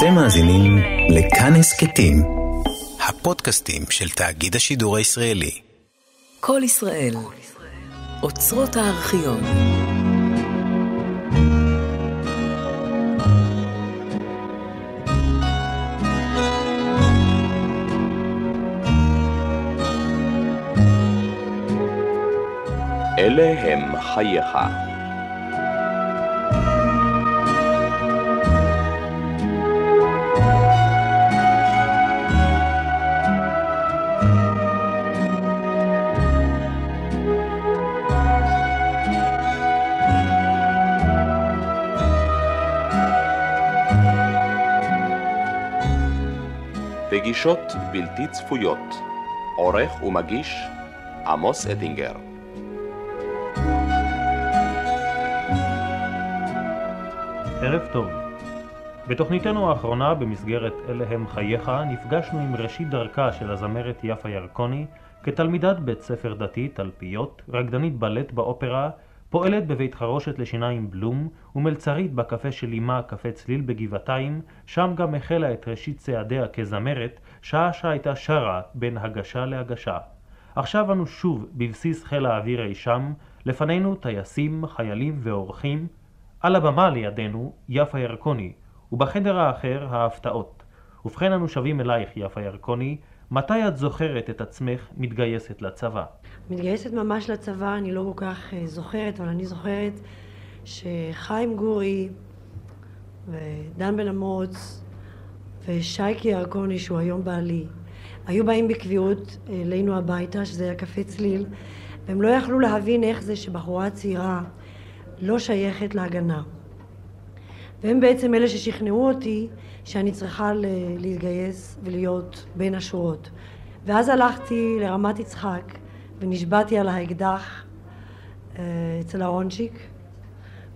אתם מאזינים לכאן הסכתים, הפודקאסטים של תאגיד השידור הישראלי. כל ישראל, אוצרות הארכיון. אלה הם חייך. פגישות בלתי צפויות, עורך ומגיש עמוס אטינגר. ערב טוב. בתוכניתנו האחרונה במסגרת אלה הם חייך נפגשנו עם ראשית דרכה של הזמרת יפה ירקוני כתלמידת בית ספר דתי תלפיות, רקדנית בלט באופרה, פועלת בבית חרושת לשיניים בלום ומלצרית בקפה של אמה קפה צליל בגבעתיים, שם גם החלה את ראשית צעדיה כזמרת, שעה שהייתה שרה בין הגשה להגשה. עכשיו אנו שוב בבסיס חיל האוויר אי שם, לפנינו טייסים, חיילים ואורחים, על הבמה לידינו יפה ירקוני, ובחדר האחר ההפתעות. ובכן אנו שבים אלייך יפה ירקוני, מתי את זוכרת את עצמך מתגייסת לצבא? מתגייסת ממש לצבא, אני לא כל כך אה, זוכרת, אבל אני זוכרת שחיים גורי ודן בן אמוץ ושייקי ירקוני, שהוא היום בעלי, היו באים בקביעות אלינו הביתה, שזה היה קפה צליל, והם לא יכלו להבין איך זה שבחורה צעירה לא שייכת להגנה. והם בעצם אלה ששכנעו אותי שאני צריכה להתגייס ולהיות בין השורות. ואז הלכתי לרמת יצחק ונשבעתי על האקדח אה, אצל אהרונצ'יק.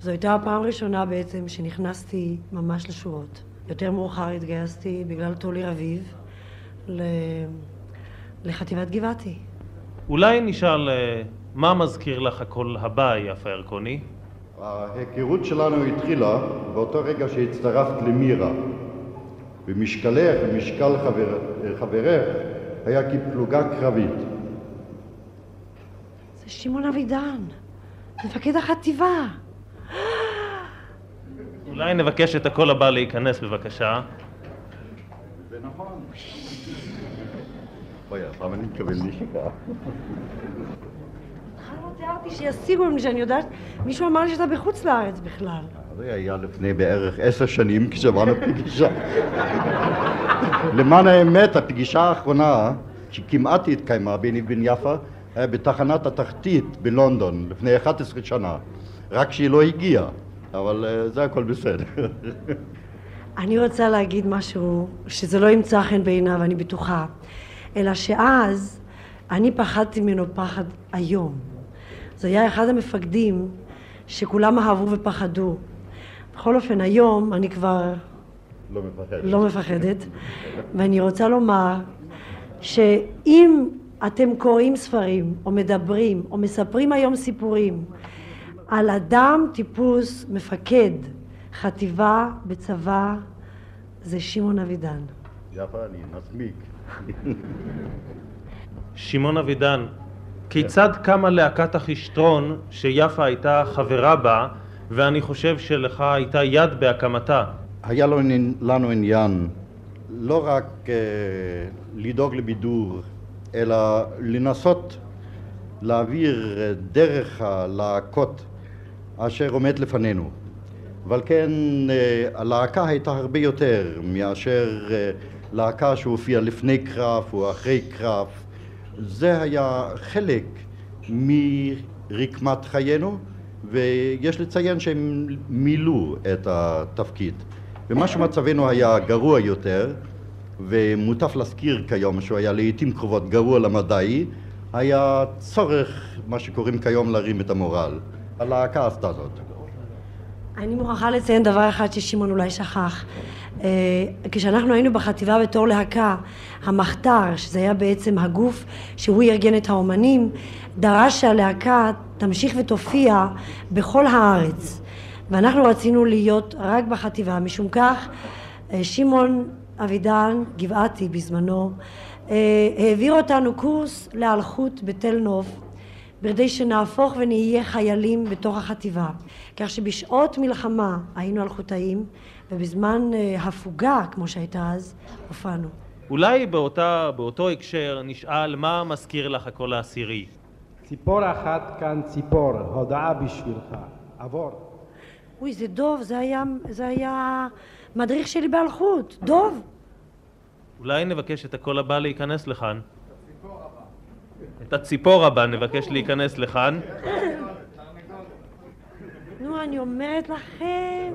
זו הייתה הפעם הראשונה בעצם שנכנסתי ממש לשורות. יותר מאוחר התגייסתי בגלל טולי רביב לחטיבת גבעתי. אולי נשאל אה, מה מזכיר לך הקול הבא, יפה ירקוני? ההיכרות שלנו התחילה באותו רגע שהצטרפת למירה. ומשקלך ומשקל חבר, חברך היה כפלוגה קרבית. זה שמעון אבידן, מפקד החטיבה. אולי נבקש את הקול הבא להיכנס בבקשה. זה נכון. אוי, הפעם אני מתכוון נשיקה. תיארתי שישיגו ממני שאני יודעת, מישהו אמר לי שאתה בחוץ לארץ בכלל. זה היה לפני בערך עשר שנים כשעברנו פגישה. למען האמת, הפגישה האחרונה שכמעט התקיימה ביני ובין יפה היה בתחנת התחתית בלונדון לפני 11 שנה. רק שהיא לא הגיעה, אבל uh, זה הכל בסדר. אני רוצה להגיד משהו שזה לא ימצא חן בעיניו, אני בטוחה. אלא שאז אני פחדתי ממנו פחד איום. זה היה אחד המפקדים שכולם אהבו ופחדו. בכל אופן, היום אני כבר לא מפחדת. לא מפחדת, ואני רוצה לומר שאם אתם קוראים ספרים, או מדברים, או מספרים היום סיפורים על אדם טיפוס מפקד חטיבה בצבא, זה שמעון אבידן. יפה, אני מסמיק. שמעון אבידן, כיצד קמה להקת החישטרון שיפה הייתה חברה בה ואני חושב שלך הייתה יד בהקמתה? היה לנו עניין לא רק uh, לדאוג לבידור, אלא לנסות להעביר דרך הלהקות אשר עומד לפנינו. אבל כן, uh, הלהקה הייתה הרבה יותר מאשר uh, להקה שהופיעה לפני קרב או אחרי קרב. זה היה חלק מרקמת חיינו, ויש לציין שהם מילאו את התפקיד. ומה שמצבנו היה גרוע יותר, ומוטף להזכיר כיום שהוא היה לעיתים קרובות גרוע למדעי, היה צורך, מה שקוראים כיום, להרים את המורל. הלהקה עשתה זאת. אני מוכרחה לציין דבר אחד ששמעון אולי שכח. אה, כשאנחנו היינו בחטיבה בתור להקה, המחתר, שזה היה בעצם הגוף שהוא ארגן את האומנים, דרש שהלהקה תמשיך ותופיע בכל הארץ. ואנחנו רצינו להיות רק בחטיבה, משום כך אה, שמעון אבידן, גבעתי בזמנו, אה, העביר אותנו קורס להלכות בתל נוף, בכדי שנהפוך ונהיה חיילים בתוך החטיבה. כך שבשעות מלחמה היינו אלחוטאים, ובזמן אה, הפוגה, כמו שהייתה אז, הופענו. אולי באותה, באותו הקשר נשאל מה מזכיר לך הקול העשירי? ציפור אחת כאן ציפור, הודעה בשבילך. עבור. אוי, זה דוב, זה היה, זה היה מדריך שלי באלחוט, דוב. אולי נבקש את הקול הבא להיכנס לכאן. את הציפור הבא נבקש להיכנס לכאן. נו, אני אומרת לכם.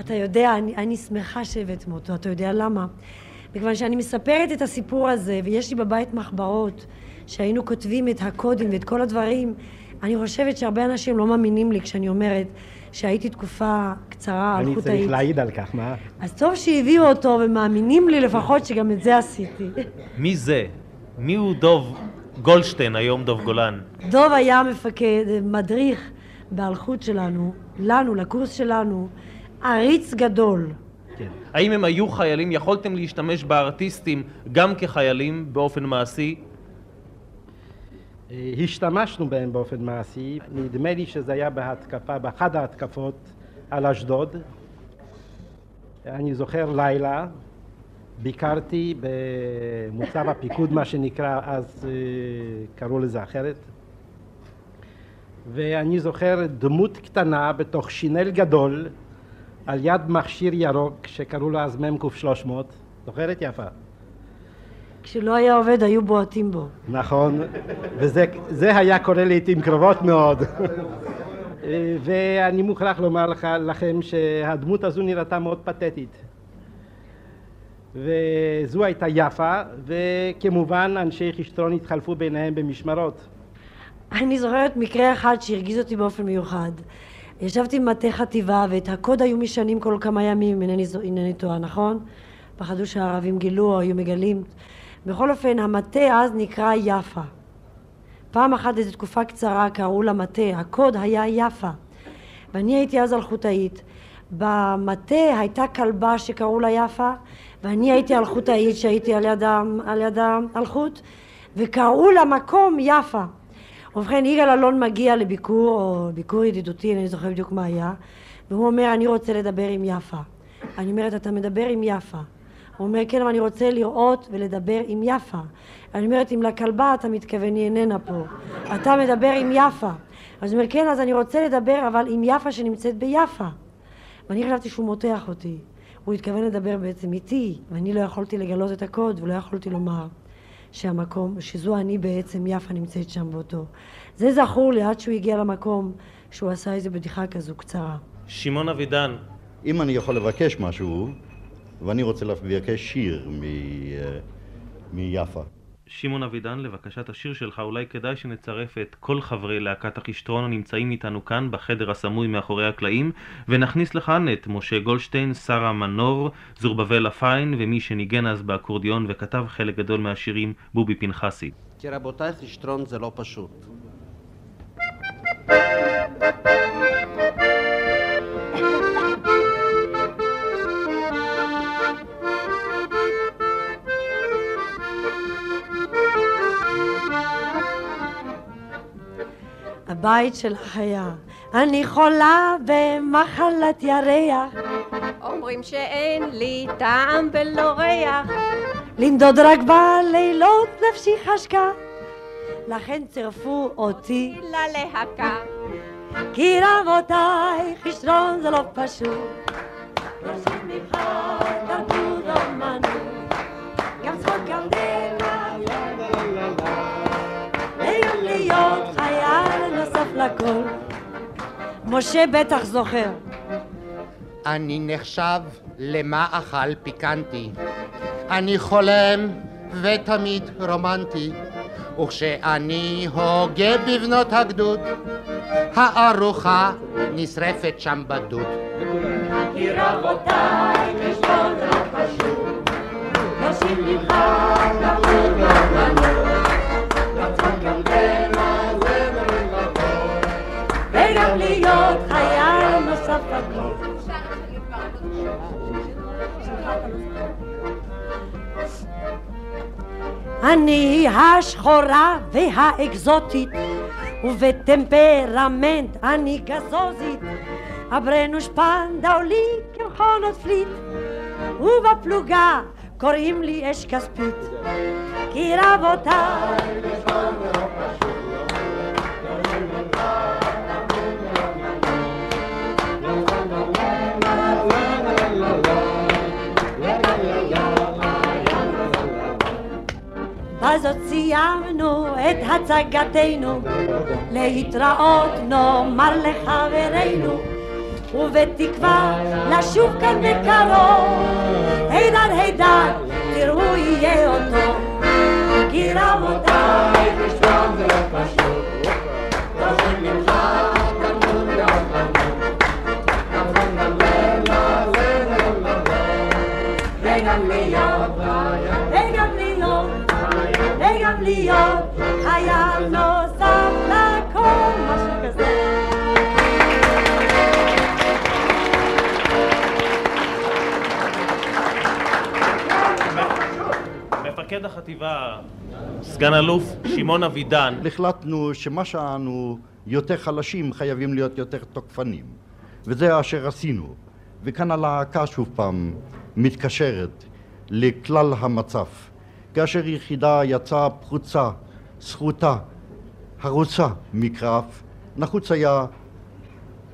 אתה יודע, אני, אני שמחה שהבאתם אותו, אתה יודע למה? מכיוון שאני מספרת את הסיפור הזה, ויש לי בבית מחברות, שהיינו כותבים את הקודים ואת כל הדברים, אני חושבת שהרבה אנשים לא מאמינים לי כשאני אומרת שהייתי תקופה קצרה אני אלחוטאית. צריך להעיד על כך, מה? אז טוב שהביאו אותו ומאמינים לי לפחות שגם את זה עשיתי. מי זה? מי הוא דוב גולדשטיין, היום דוב גולן? דוב היה מפקד, מדריך באלחוט שלנו, לנו, לקורס שלנו, עריץ גדול. כן. האם הם היו חיילים? יכולתם להשתמש בארטיסטים גם כחיילים באופן מעשי? אה, השתמשנו בהם באופן מעשי, נדמה לי שזה היה בהתקפה, באחת ההתקפות על אשדוד. אני זוכר לילה, ביקרתי במוצב הפיקוד, מה שנקרא, אז אה, קראו לזה אחרת. ואני זוכר דמות קטנה בתוך שינל גדול על יד מכשיר ירוק שקראו לו אז מ"ק 300, זוכרת יפה? כשלא היה עובד היו בועטים בו. נכון, וזה זה היה קורה לעיתים קרובות מאוד. ואני מוכרח לומר לך, לכם שהדמות הזו נראתה מאוד פתטית. וזו הייתה יפה, וכמובן אנשי חשטרון התחלפו ביניהם במשמרות. אני זוכרת מקרה אחד שהרגיז אותי באופן מיוחד. ישבתי במטה חטיבה ואת הקוד היו משנים כל כמה ימים, אם אינני, אינני טועה, נכון? פחדו שהערבים גילו או היו מגלים. בכל אופן, המטה אז נקרא יפה. פעם אחת איזו תקופה קצרה קראו למטה, הקוד היה יפה. ואני הייתי אז אלחוטאית. במטה הייתה כלבה שקראו לה יפה, ואני הייתי אלחוטאית שהייתי על יד, על יד האלחוט, וקראו למקום יפה. ובכן, יגאל אלון מגיע לביקור, או ביקור ידידותי, אני לא זוכר בדיוק מה היה, והוא אומר, אני רוצה לדבר עם יפה. אני אומרת, אתה מדבר עם יפה. הוא אומר, כן, אבל אני רוצה לראות ולדבר עם יפה. אני אומרת, אם לכלבה אתה מתכוון, היא איננה פה. אתה מדבר עם יפה. אז הוא אומר, כן, אז אני רוצה לדבר, אבל עם יפה שנמצאת ביפה. ואני חשבתי שהוא מותח אותי. הוא התכוון לדבר בעצם איתי, ואני לא יכולתי לגלות את הקוד, ולא יכולתי לומר שהמקום, שזו אני בעצם, יפה נמצאת שם באותו. זה זכור לי עד שהוא הגיע למקום שהוא עשה איזו בדיחה כזו קצרה. שמעון אבידן, אם אני יכול לבקש משהו, ואני רוצה לבקש שיר מ... אה, מיפה. שמעון אבידן, לבקשת השיר שלך, אולי כדאי שנצרף את כל חברי להקת החישטרון הנמצאים איתנו כאן בחדר הסמוי מאחורי הקלעים, ונכניס לכאן את משה גולדשטיין, שרה מנור, זורבבל הפיין, ומי שניגן אז באקורדיון וכתב חלק גדול מהשירים, בובי פנחסי. כי רבותיי, חשטרון זה לא פשוט. הבית שלך היה, אני חולה במחלת ירח, אומרים שאין לי טעם ולא ריח, לנדוד רק בלילות נפשי חשקה, לכן צירפו אותי, ללהקה. כי רבותיי, חשרון זה לא פשוט. לכל. משה בטח זוכר. אני נחשב למאכל פיקנטי. אני חולם ותמיד רומנטי. וכשאני הוגה בבנות הגדוד, הארוחה נשרפת שם בדוד. כי רבותיי, חשבון זה לא פשוט. נשים מבחר, אני השחורה והאקזוטית, ובטמפרמנט אני גזוזית. אברנו שפנדה עולי כמכונות פליט, ובפלוגה קוראים לי אש כספית. כי רבותיי בזאת סיימנו את הצגתנו, להתראות נאמר לחברינו, ובתקווה לשוב כאן בקרוב, הידר הידר, תראו יהיה אותו, כי רבותיי, תשמעון זה לא פשוט, דורשים ממך תמות וגם להיות, וגם להיות חייל נוסף לכל, משהו כזה. מפקד החטיבה, סגן אלוף שמעון אבידן. החלטנו שמה שאנו יותר חלשים חייבים להיות יותר תוקפנים וזה אשר עשינו וכאן הלהקה שוב פעם מתקשרת לכלל המצב כאשר יחידה יצאה פרוצה, סחוטה, הרוצה מקרב, נחוץ היה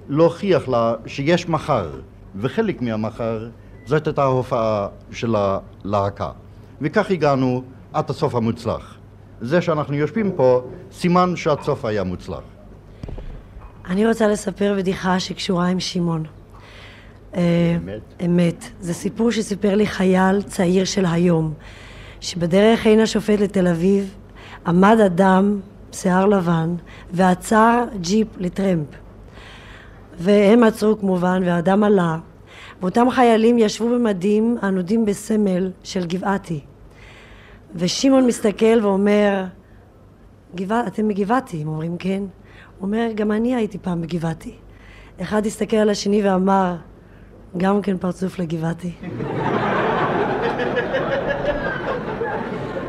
להוכיח לה שיש מחר, וחלק מהמחר זאת הייתה ההופעה של הלהקה. וכך הגענו עד הסוף המוצלח. זה שאנחנו יושבים פה, סימן שהסוף היה מוצלח. אני רוצה לספר בדיחה שקשורה עם שמעון. אה, אמת? אמת. זה סיפור שסיפר לי חייל צעיר של היום. שבדרך עין השופט לתל אביב עמד אדם, שיער לבן, ועצר ג'יפ לטרמפ. והם עצרו כמובן, והאדם עלה, ואותם חיילים ישבו במדים ענודים בסמל של גבעתי. ושמעון מסתכל ואומר, גבע... אתם מגבעתי? הם אומרים כן. הוא אומר, גם אני הייתי פעם בגבעתי. אחד הסתכל על השני ואמר, גם כן פרצוף לגבעתי.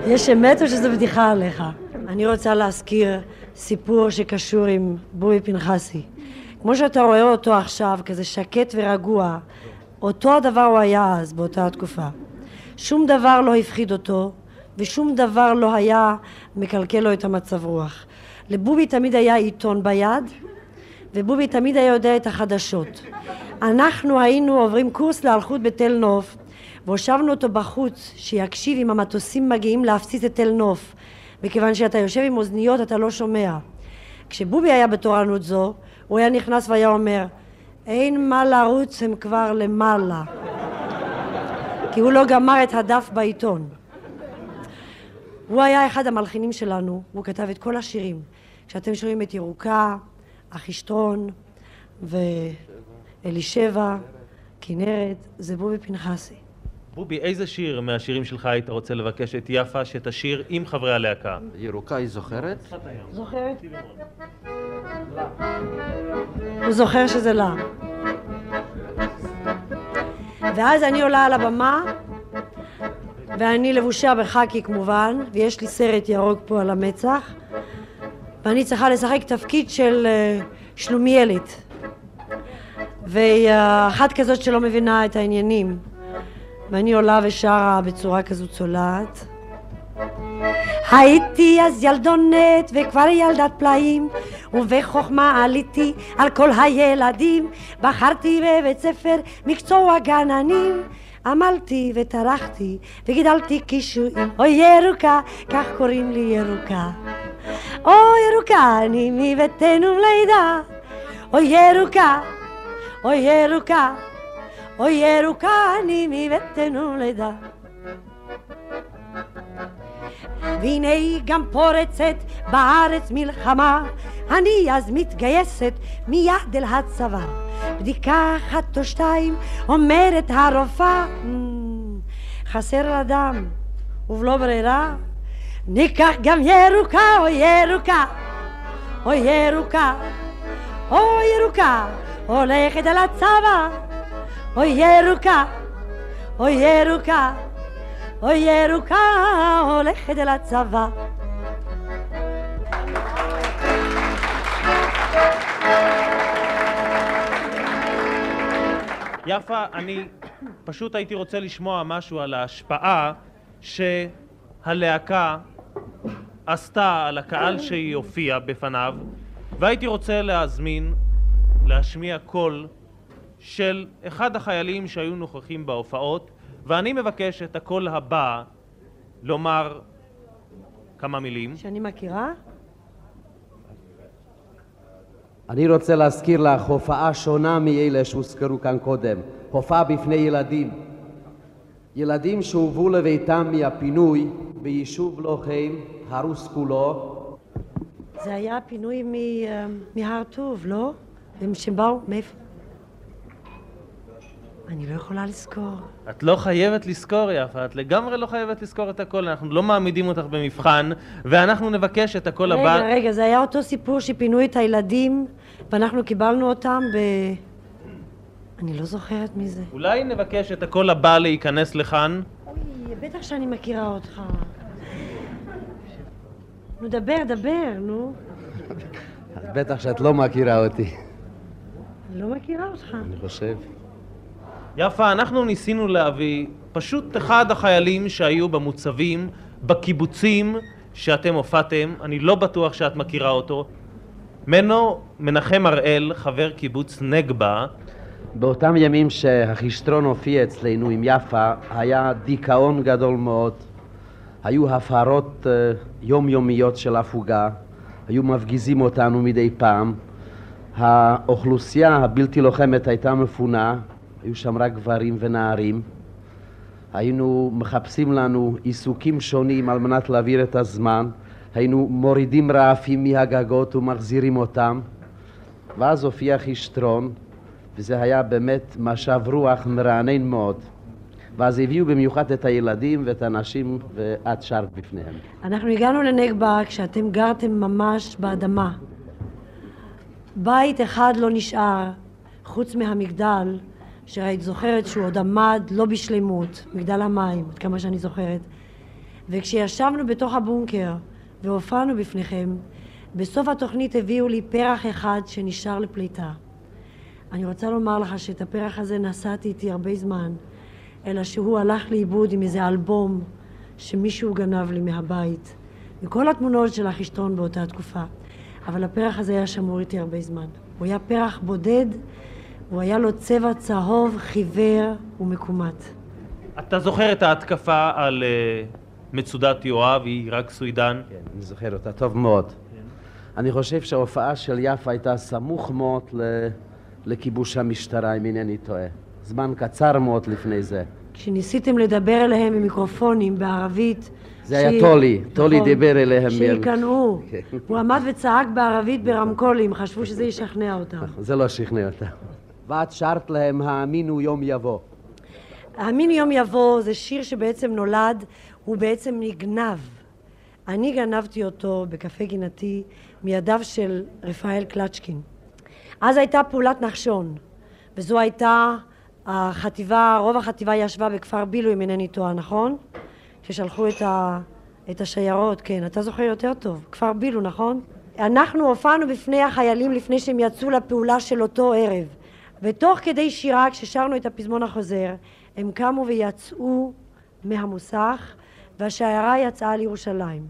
יש אמת או שזו בדיחה עליך? אני רוצה להזכיר סיפור שקשור עם בובי פנחסי. כמו שאתה רואה אותו עכשיו, כזה שקט ורגוע, אותו הדבר הוא היה אז, באותה התקופה. שום דבר לא הפחיד אותו, ושום דבר לא היה מקלקל לו את המצב רוח. לבובי תמיד היה עיתון ביד, ובובי תמיד היה יודע את החדשות. אנחנו היינו עוברים קורס להלכות בתל נוף, והושבנו אותו בחוץ, שיקשיב אם המטוסים מגיעים להפציץ את תל נוף, מכיוון שאתה יושב עם אוזניות אתה לא שומע. כשבובי היה בתורנות זו, הוא היה נכנס והיה אומר, אין מה לרוץ, הם כבר למעלה. כי הוא לא גמר את הדף בעיתון. הוא היה אחד המלחינים שלנו, הוא כתב את כל השירים. כשאתם שומעים את ירוקה, אחישטרון ואלישבע, כנרת, זה בובי פנחסי. בובי, איזה שיר מהשירים שלך היית רוצה לבקש את יפה שתשיר עם חברי הלהקה? ירוקה היא זוכרת? זוכרת? הוא זוכר שזה לה. ואז אני עולה על הבמה, ואני לבושה בחאקי כמובן, ויש לי סרט ירוק פה על המצח, ואני צריכה לשחק תפקיד של uh, שלומיאלית. ואחת כזאת שלא מבינה את העניינים. ואני עולה ושרה בצורה כזו צולעת. הייתי אז ילדונת וכבר ילדת פלאים ובחוכמה עליתי על כל הילדים. בחרתי בבית ספר מקצוע גננים. עמלתי וטרחתי וגידלתי קישואים. אוי ירוקה כך קוראים לי ירוקה. אוי ירוקה אני מבטנו לידה אוי ירוקה אוי ירוקה אוי ירוקה אני מבטנו לידה והנה גם פורצת בארץ מלחמה, אני אז מתגייסת מיד אל הצבא. בדיקה אחת או שתיים אומרת הרופאה, חסר לה דם, ובלא ברירה, ניקח גם ירוקה או ירוקה, או ירוקה, או ירוקה, הולכת אל הצבא, אוי ירוקה, אוי ירוקה, אוי ירוקה, הולכת אל הצבא. יפה, אני פשוט הייתי רוצה לשמוע משהו על ההשפעה שהלהקה עשתה על הקהל שהיא הופיעה בפניו, והייתי רוצה להזמין, להשמיע קול של אחד החיילים שהיו נוכחים בהופעות, ואני מבקש את הקול הבא לומר כמה מילים. שאני מכירה? אני רוצה להזכיר לך הופעה שונה מאלה שהוזכרו כאן קודם, הופעה בפני ילדים. ילדים שהובאו לביתם מהפינוי ביישוב לוחם, הרוס כולו. זה היה פינוי מ- אה, מהר טוב, לא? הם שבאו, מאיפה? אני לא יכולה לזכור. את לא חייבת לזכור, יפה, את לגמרי לא חייבת לזכור את הכל, אנחנו לא מעמידים אותך במבחן, ואנחנו נבקש את הקול הבא. רגע, רגע, זה היה אותו סיפור שפינו את הילדים ואנחנו קיבלנו אותם ב... אני לא זוכרת מי זה. אולי נבקש את הקול הבא להיכנס לכאן? אוי, בטח שאני מכירה אותך. נו, דבר, דבר, נו. אז בטח שאת לא מכירה אותי, אני לא מכירה אותך. אני חושב. יפה, אנחנו ניסינו להביא פשוט אחד החיילים שהיו במוצבים, בקיבוצים שאתם הופעתם, אני לא בטוח שאת מכירה אותו. מנו מנחם הראל, חבר קיבוץ נגבה, באותם ימים שהחיסטרון הופיע אצלנו עם יפה, היה דיכאון גדול מאוד. היו הפרות אה, יומיומיות של הפוגה, היו מפגיזים אותנו מדי פעם. האוכלוסייה הבלתי לוחמת הייתה מפונה, היו שם רק גברים ונערים. היינו מחפשים לנו עיסוקים שונים על מנת להעביר את הזמן. היינו מורידים רעפים מהגגות ומחזירים אותם. ואז הופיע חיסטרון, וזה היה באמת משב רוח מרענן מאוד. ואז הביאו במיוחד את הילדים ואת הנשים, ואת שרת בפניהם. אנחנו הגענו לנגבה כשאתם גרתם ממש באדמה. בית אחד לא נשאר, חוץ מהמגדל, שהיית זוכרת שהוא עוד עמד לא בשלמות, מגדל המים, עד כמה שאני זוכרת. וכשישבנו בתוך הבונקר והופענו בפניכם, בסוף התוכנית הביאו לי פרח אחד שנשאר לפליטה. אני רוצה לומר לך שאת הפרח הזה נשאתי איתי הרבה זמן, אלא שהוא הלך לאיבוד עם איזה אלבום שמישהו גנב לי מהבית, וכל התמונות של החישטרון באותה תקופה. אבל הפרח הזה היה שמור איתי הרבה זמן. הוא היה פרח בודד, הוא היה לו צבע צהוב, חיוור ומקומט. אתה זוכר את ההתקפה על אה, מצודת יואב, היא רק סוידן? כן, אני זוכר אותה טוב מאוד. אני חושב שההופעה של יפה הייתה סמוך מאוד ל- לכיבוש המשטרה, אם אינני טועה. זמן קצר מאוד לפני זה. כשניסיתם לדבר אליהם במיקרופונים בערבית... זה היה שי- טולי, טולי נכון, דיבר אליהם. שיקנאו. כן. הוא עמד וצעק בערבית ברמקולים, חשבו שזה ישכנע אותם. זה לא שכנע אותם. ואת שרת להם האמינו יום יבוא. האמין יום יבוא זה שיר שבעצם נולד, הוא בעצם נגנב. אני גנבתי אותו בקפה גינתי מידיו של רפאל קלצ'קין. אז הייתה פעולת נחשון, וזו הייתה החטיבה, רוב החטיבה ישבה בכפר בילו אם אינני טועה, נכון? כששלחו את, ה, את השיירות, כן, אתה זוכר יותר טוב, כפר בילו, נכון? אנחנו הופענו בפני החיילים לפני שהם יצאו לפעולה של אותו ערב, ותוך כדי שירה, כששרנו את הפזמון החוזר, הם קמו ויצאו מהמוסך, והשיירה יצאה לירושלים.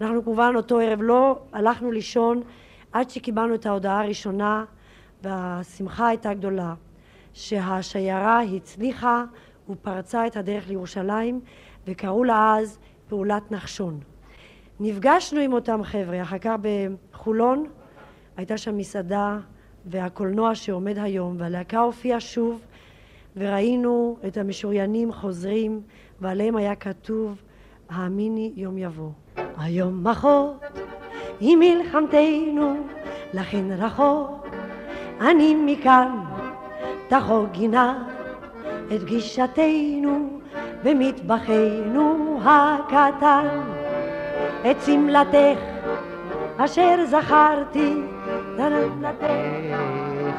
אנחנו כמובן אותו ערב לא הלכנו לישון עד שקיבלנו את ההודעה הראשונה, והשמחה הייתה גדולה, שהשיירה הצליחה ופרצה את הדרך לירושלים, וקראו לה אז פעולת נחשון. נפגשנו עם אותם חבר'ה, אחר כך בחולון הייתה שם מסעדה והקולנוע שעומד היום, והלהקה הופיעה שוב, וראינו את המשוריינים חוזרים, ועליהם היה כתוב, האמיני יום יבוא. היום אחות היא מלחמתנו, לכן רחוק אני מכאן, תחוג גינה את גישתנו במטבחנו הקטן, את שמלתך אשר זכרתי, נננתך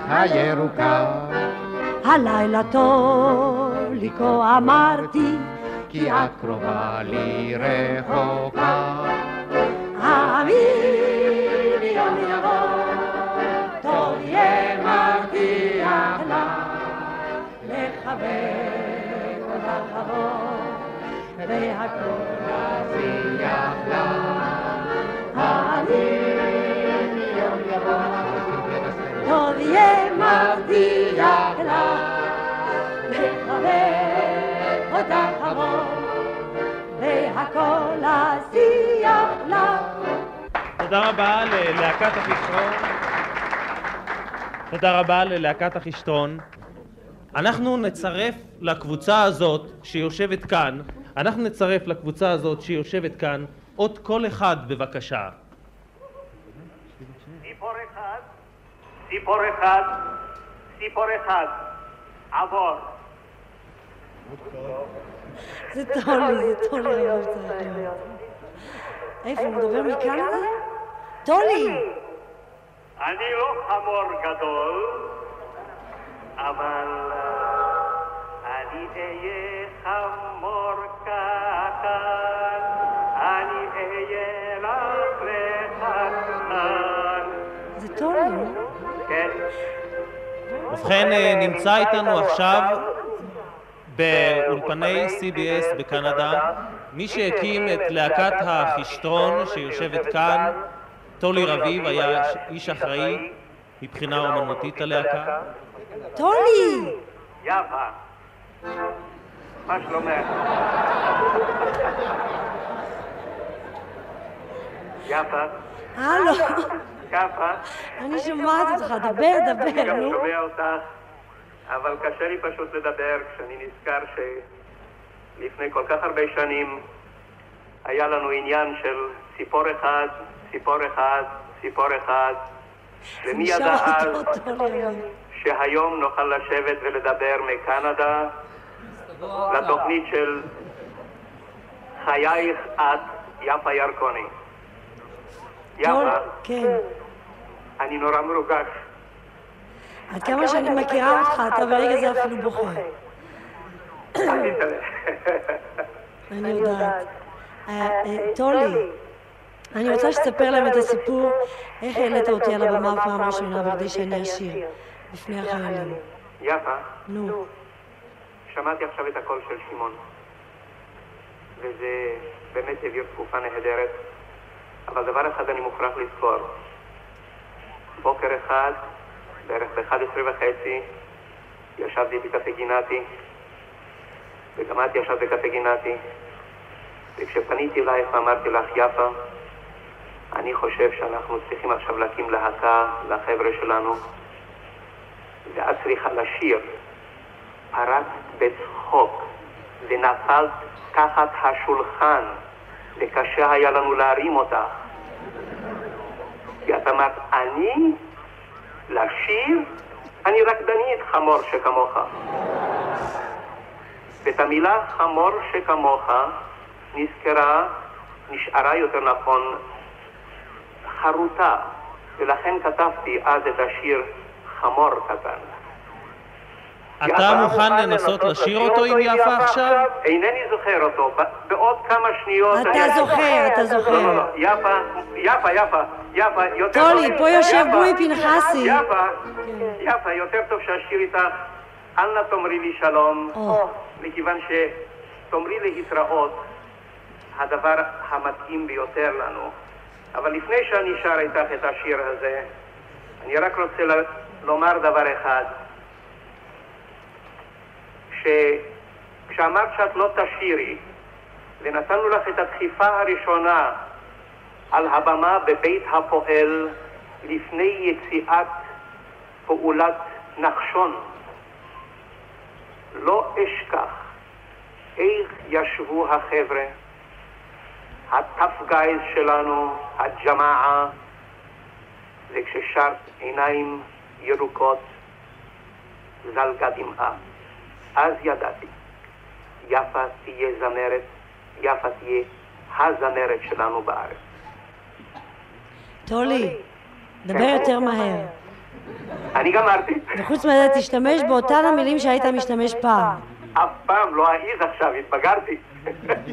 הירוקה. הלילה טוליקו אמרתי, כי את קרובה לי רחוקה. האמיני יום יבוא, טוב יהיה מבטיח לה, לחבק אותך אבוא, והכל נצליח לה. מבטיח לה, לחבק אותך אבוא, והכל נצליח לה. תודה רבה ללהקת החיסרון. תודה רבה ללהקת החיסרון. אנחנו נצרף לקבוצה הזאת שיושבת כאן, אנחנו נצרף לקבוצה הזאת שיושבת כאן עוד קול אחד בבקשה. ציפור אחד, ציפור אחד, ציפור אחד, עבור. זה טולי, זה טולי הרב צריך להיות. איפה, הוא מדבר מקנדה? טולי! אני לא חמור גדול, אבל אה, אני אהיה חמור קטן, ובכן, אה, נמצא איתנו עכשיו באולפני CBS בקנדה מי שהקים את להקת החישטרון שיושבת כאן, טולי רביב היה איש אחראי מבחינה אומנותית ללהקה. טולי! יפה. מה שלומך? יפה. הלו, יפה. אני שומעת אותך, דבר, אני דבר, גם נו. שומע אותך, אבל קשה לי פשוט לדבר כשאני נזכר שלפני כל כך הרבה שנים היה לנו עניין של ציפור אחד, ציפור אחד, ציפור אחד, ומי ידע אז שהיום נוכל לשבת ולדבר מקנדה לתוכנית של חייך את, יפה ירקוני. יפה, כן. אני נורא מרוגש. עד כמה שאני מכירה אותך, אתה ברגע זה אפילו בוכה. אני יודעת. אה, אה, טולי, אני רוצה שתספר להם את הסיפור, איך העלית אותי על הבמה בפעם הראשונה בכדי שאני אשיר בפני החיילים. יפה, נו. שמעתי עכשיו את הקול של שמעון, וזה באמת העביר תקופה נהדרת, אבל דבר אחד אני מוכרח לזכור. בוקר אחד, בערך ב-11 וחצי, ישבתי בקפה גינתי, וגם את ישבת בקפה גינתי, וכשפניתי אלייך ואמרתי לך, יפה, אני חושב שאנחנו צריכים עכשיו להקים להקה לחבר'ה שלנו, ואת צריכה לשיר. פרצת בצחוק ונפלת תחת השולחן, וקשה היה לנו להרים אותך. כי את אמרת, אני? לשיר? אני רקדנית חמור שכמוך. ואת המילה חמור שכמוך נזכרה, נשארה יותר נכון, חרוטה, ולכן כתבתי אז את השיר חמור קטן. אתה מוכן לנסות לשיר אותו עם יפה עכשיו? אינני זוכר אותו. בעוד כמה שניות... אתה אני- זוכר, אתה זוכר. לא, לא, לא. יפה, יפה, יפה, יפה, יותר טולי, טוב- פה יושב גורי פנחסי. יפה, יפה, יותר טוב שאשיר איתך. אל נא תאמרי לי שלום. מכיוון שתאמרי להתראות הדבר המתאים ביותר לנו. אבל לפני שאני שר איתך את השיר הזה, אני רק רוצה לומר דבר אחד. שכשאמרת שאת לא תשירי, ונתנו לך את הדחיפה הראשונה על הבמה בבית הפועל לפני יציאת פעולת נחשון, לא אשכח איך ישבו החבר'ה, הטף גייז שלנו, הג'מאעה, וכששרת עיניים ירוקות, זלגה דמעה. אז ידעתי, יפה תהיה זמרת, יפה תהיה הזמרת שלנו בארץ. טולי, דבר יותר מהר. אני גמרתי. וחוץ מזה תשתמש באותן המילים שהיית משתמש פעם. אף פעם לא אעז עכשיו, התבגרתי.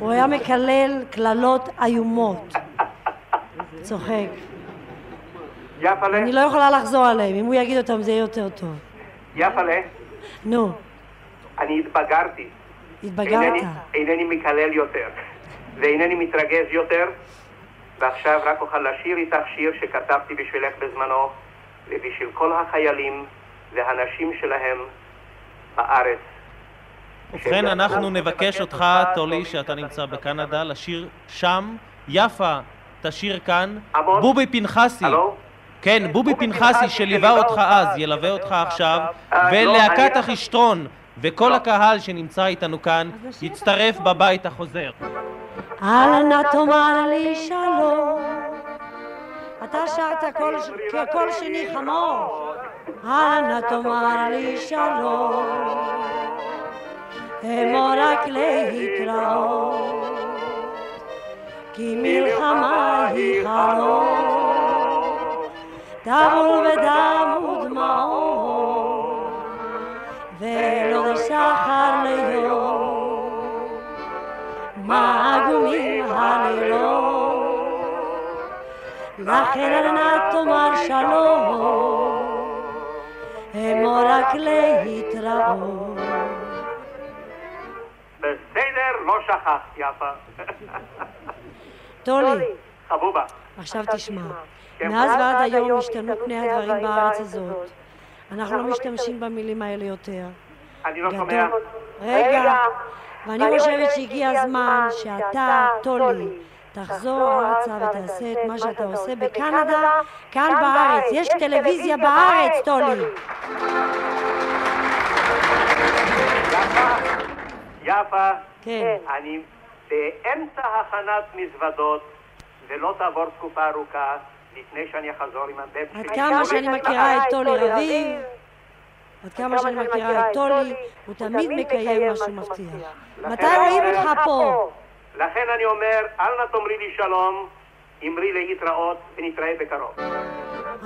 הוא היה מקלל קללות איומות. צוחק. יפלה, אני לא יכולה לחזור עליהם, אם הוא יגיד אותם זה יהיה יותר טוב. יפלה, נו, אני התבגרתי. התבגרת. אינני, אינני מקלל יותר, ואינני מתרגז יותר, ועכשיו רק אוכל לשיר איתך שיר שכתבתי בשבילך בזמנו, ובשביל כל החיילים והנשים שלהם בארץ. ובכן, אנחנו נבקש אותך, טולי, שאתה נמצא בקנדה, לשיר שם. יפה, תשיר כאן. בובי פנחסי. כן, בובי פנחסי שליווה אותך אז, ילווה אותך עכשיו, אה, לא, ולהקת החישטרון, וכל הקהל שנמצא איתנו כאן, יצטרף בבית החוזר. אל נא תאמר לי שלום. אתה שרת קול, כקול שני חמור. אל נא תאמר לי שלום. אמור רק להתראות. כי מלחמה היא חלום. טבול ודם ודמעות. ולא שחר ליום. מעגומים הלילות, לכן נא תאמר שלום, אמור רק להתראות. בסדר, לא שכחת, יפה. טולי, חבובה. עכשיו תשמע, מאז ועד היום השתנו פני הדברים בארץ הזאת. אנחנו לא משתמשים במילים האלה יותר. אני לא. שומע. רגע, ואני חושבת שהגיע הזמן שאתה, טולי, תחזור ארצה ותעשה את מה שאתה עושה בקנדה, כאן בארץ. יש טלוויזיה בארץ, טולי. יפה, יפה. כן. אני באמצע הכנת מזוודות, ולא תעבור תקופה ארוכה לפני שאני אחזור עם הבן שלי. עד כמה שאני מכירה את טולי רביב, עד כמה שאני מכירה את טולי, הוא תמיד מקיים מה שהוא מבטיח. מתי רואים אותך פה? לכן אני אומר, אל נא תאמרי לי שלום, אמרי להתראות ונתראה בקרוב.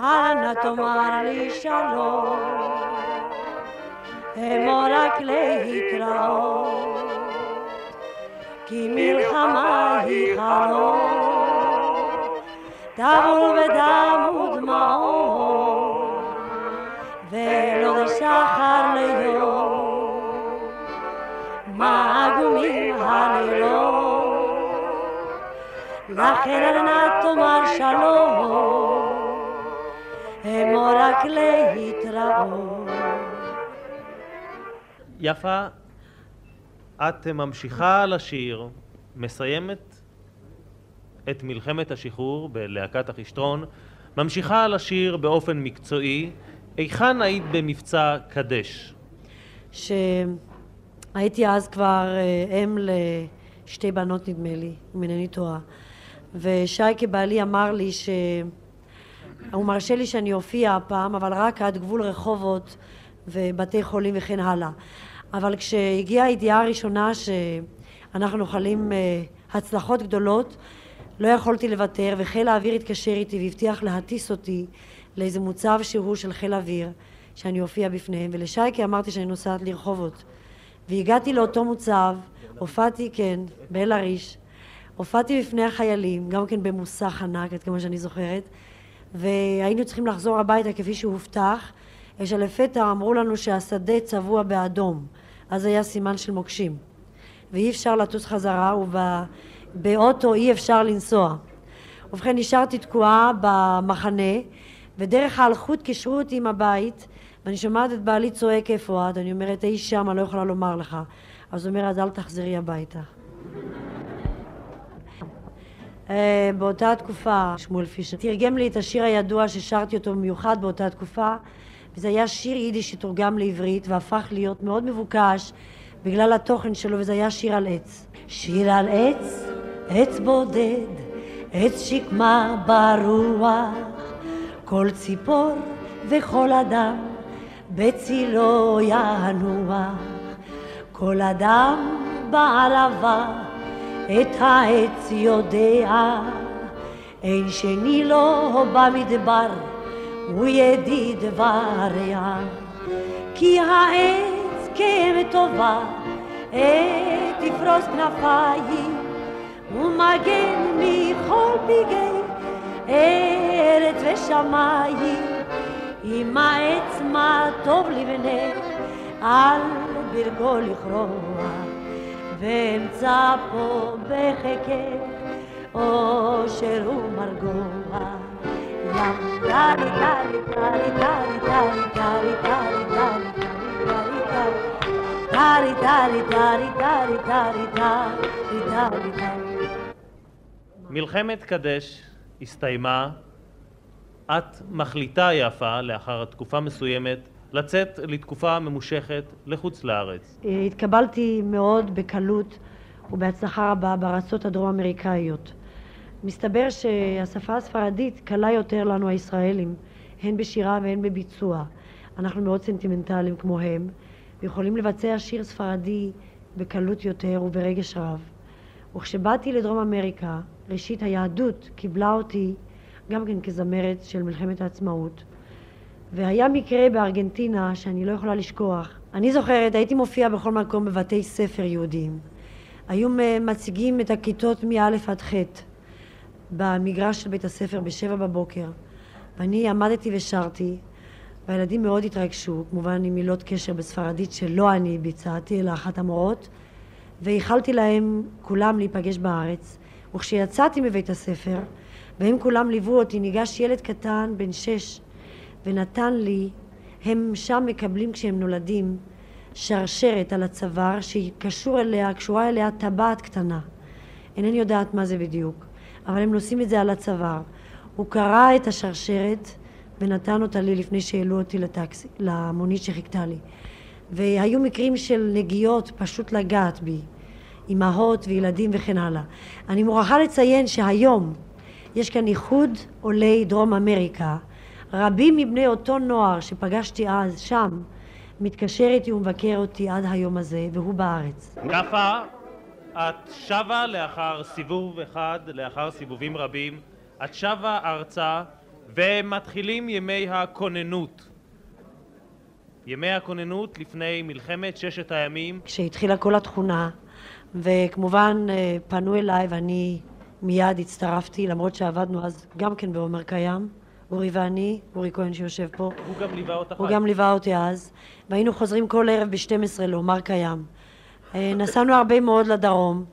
אל נא תאמר לי שלום, אמור רק להתראות, כי מלחמה היא חלום, טבול ודם ודמעות, ולא שחר ליום, מעגומים הלילות, לכן נא תאמר שלום, אמור רק להתראות. יפה, את ממשיכה לשיר, מסיימת את מלחמת השחרור בלהקת החישטרון, ממשיכה לשיר באופן מקצועי. היכן היית במבצע קדש? שהייתי אז כבר אה, אם לשתי בנות נדמה לי, אם אינני טועה. ושייקה בעלי אמר לי שהוא מרשה לי שאני אופיע הפעם, אבל רק עד גבול רחובות ובתי חולים וכן הלאה. אבל כשהגיעה הידיעה הראשונה שאנחנו נוחלים אה, הצלחות גדולות, לא יכולתי לוותר, וחיל האוויר התקשר איתי והבטיח להטיס אותי לאיזה מוצב שהוא של חיל אוויר, שאני אופיע בפניהם, ולשייקה אמרתי שאני נוסעת לרחובות. והגעתי לאותו מוצב, הופעתי, כן, באל-עריש, הופעתי בפני החיילים, גם כן במוסך ענק, עד כמה שאני זוכרת, והיינו צריכים לחזור הביתה כפי שהובטח, כשלפתע אמרו לנו שהשדה צבוע באדום, אז היה סימן של מוקשים, ואי אפשר לטוס חזרה, ובאוטו אי אפשר לנסוע. ובכן, נשארתי תקועה במחנה, ודרך האלחוט קישרו אותי עם הבית, ואני שומעת את בעלי צועק איפה את, אני אומרת, היא שמה, לא יכולה לומר לך. אז הוא אומר, אז אל תחזרי הביתה. אה, באותה תקופה, שמואל פישר תרגם לי את השיר הידוע ששרתי אותו במיוחד באותה תקופה, וזה היה שיר יידיש שתורגם לעברית והפך להיות מאוד מבוקש בגלל התוכן שלו, וזה היה שיר על עץ. שיר על עץ, עץ בודד, עץ שקמה ברוח, כל ציפור וכל אדם בצילו ינוח, כל אדם בעלבה את העץ יודע, אין שני לו במדבר הוא ידיד ורע, כי העץ כמטובה עת תפרוס כנפיים, ומגן מכל פגעי ארץ ושמיים. אם העץ מה טוב לבנה, על ברגו לכרוע, ואמצא פה בחיקך אושר ומרגוע. ים טלי טלי טלי טלי טלי טלי טלי טלי טלי טלי טלי טלי טלי טלי טלי טלי טלי מלחמת קדש הסתיימה, את מחליטה יפה, לאחר תקופה מסוימת, לצאת לתקופה ממושכת לחוץ לארץ. התקבלתי מאוד בקלות ובהצלחה רבה בארצות הדרום אמריקאיות. מסתבר שהשפה הספרדית קלה יותר לנו הישראלים, הן בשירה והן בביצוע. אנחנו מאוד סנטימנטליים כמוהם, ויכולים לבצע שיר ספרדי בקלות יותר וברגש רב. וכשבאתי לדרום אמריקה, ראשית היהדות קיבלה אותי גם כן כזמרת של מלחמת העצמאות. והיה מקרה בארגנטינה שאני לא יכולה לשכוח. אני זוכרת, הייתי מופיעה בכל מקום בבתי ספר יהודיים. היו מציגים את הכיתות מא' עד ח' במגרש של בית הספר בשבע בבוקר. ואני עמדתי ושרתי, והילדים מאוד התרגשו, כמובן עם מילות קשר בספרדית שלא אני ביצעתי, אלא אחת המורות, ואיחלתי להם כולם להיפגש בארץ. וכשיצאתי מבית הספר, והם כולם ליוו אותי, ניגש ילד קטן בן שש ונתן לי, הם שם מקבלים כשהם נולדים שרשרת על הצוואר שהיא קשור אליה, קשורה אליה טבעת קטנה. אינני יודעת מה זה בדיוק, אבל הם נושאים את זה על הצוואר. הוא קרע את השרשרת ונתן אותה לי לפני שהעלו אותי לטקסי, למונית שחיכתה לי. והיו מקרים של נגיעות פשוט לגעת בי, אימהות וילדים וכן הלאה. אני מוכרחה לציין שהיום יש כאן איחוד עולי דרום אמריקה. רבים מבני אותו נוער שפגשתי אז שם, מתקשר איתי ומבקר אותי עד היום הזה, והוא בארץ. יפה, את שבה לאחר סיבוב אחד, לאחר סיבובים רבים, את שבה ארצה ומתחילים ימי הכוננות. ימי הכוננות לפני מלחמת ששת הימים. כשהתחילה כל התכונה, וכמובן אה, פנו אליי ואני מיד הצטרפתי, למרות שעבדנו אז גם כן בעומר קיים, אורי ואני, אורי כהן שיושב פה. הוא גם ליווה אותך. הוא גם ליווה אותי אז, והיינו חוזרים כל ערב ב-12 לעומר קיים. אה, נסענו הרבה מאוד לדרום,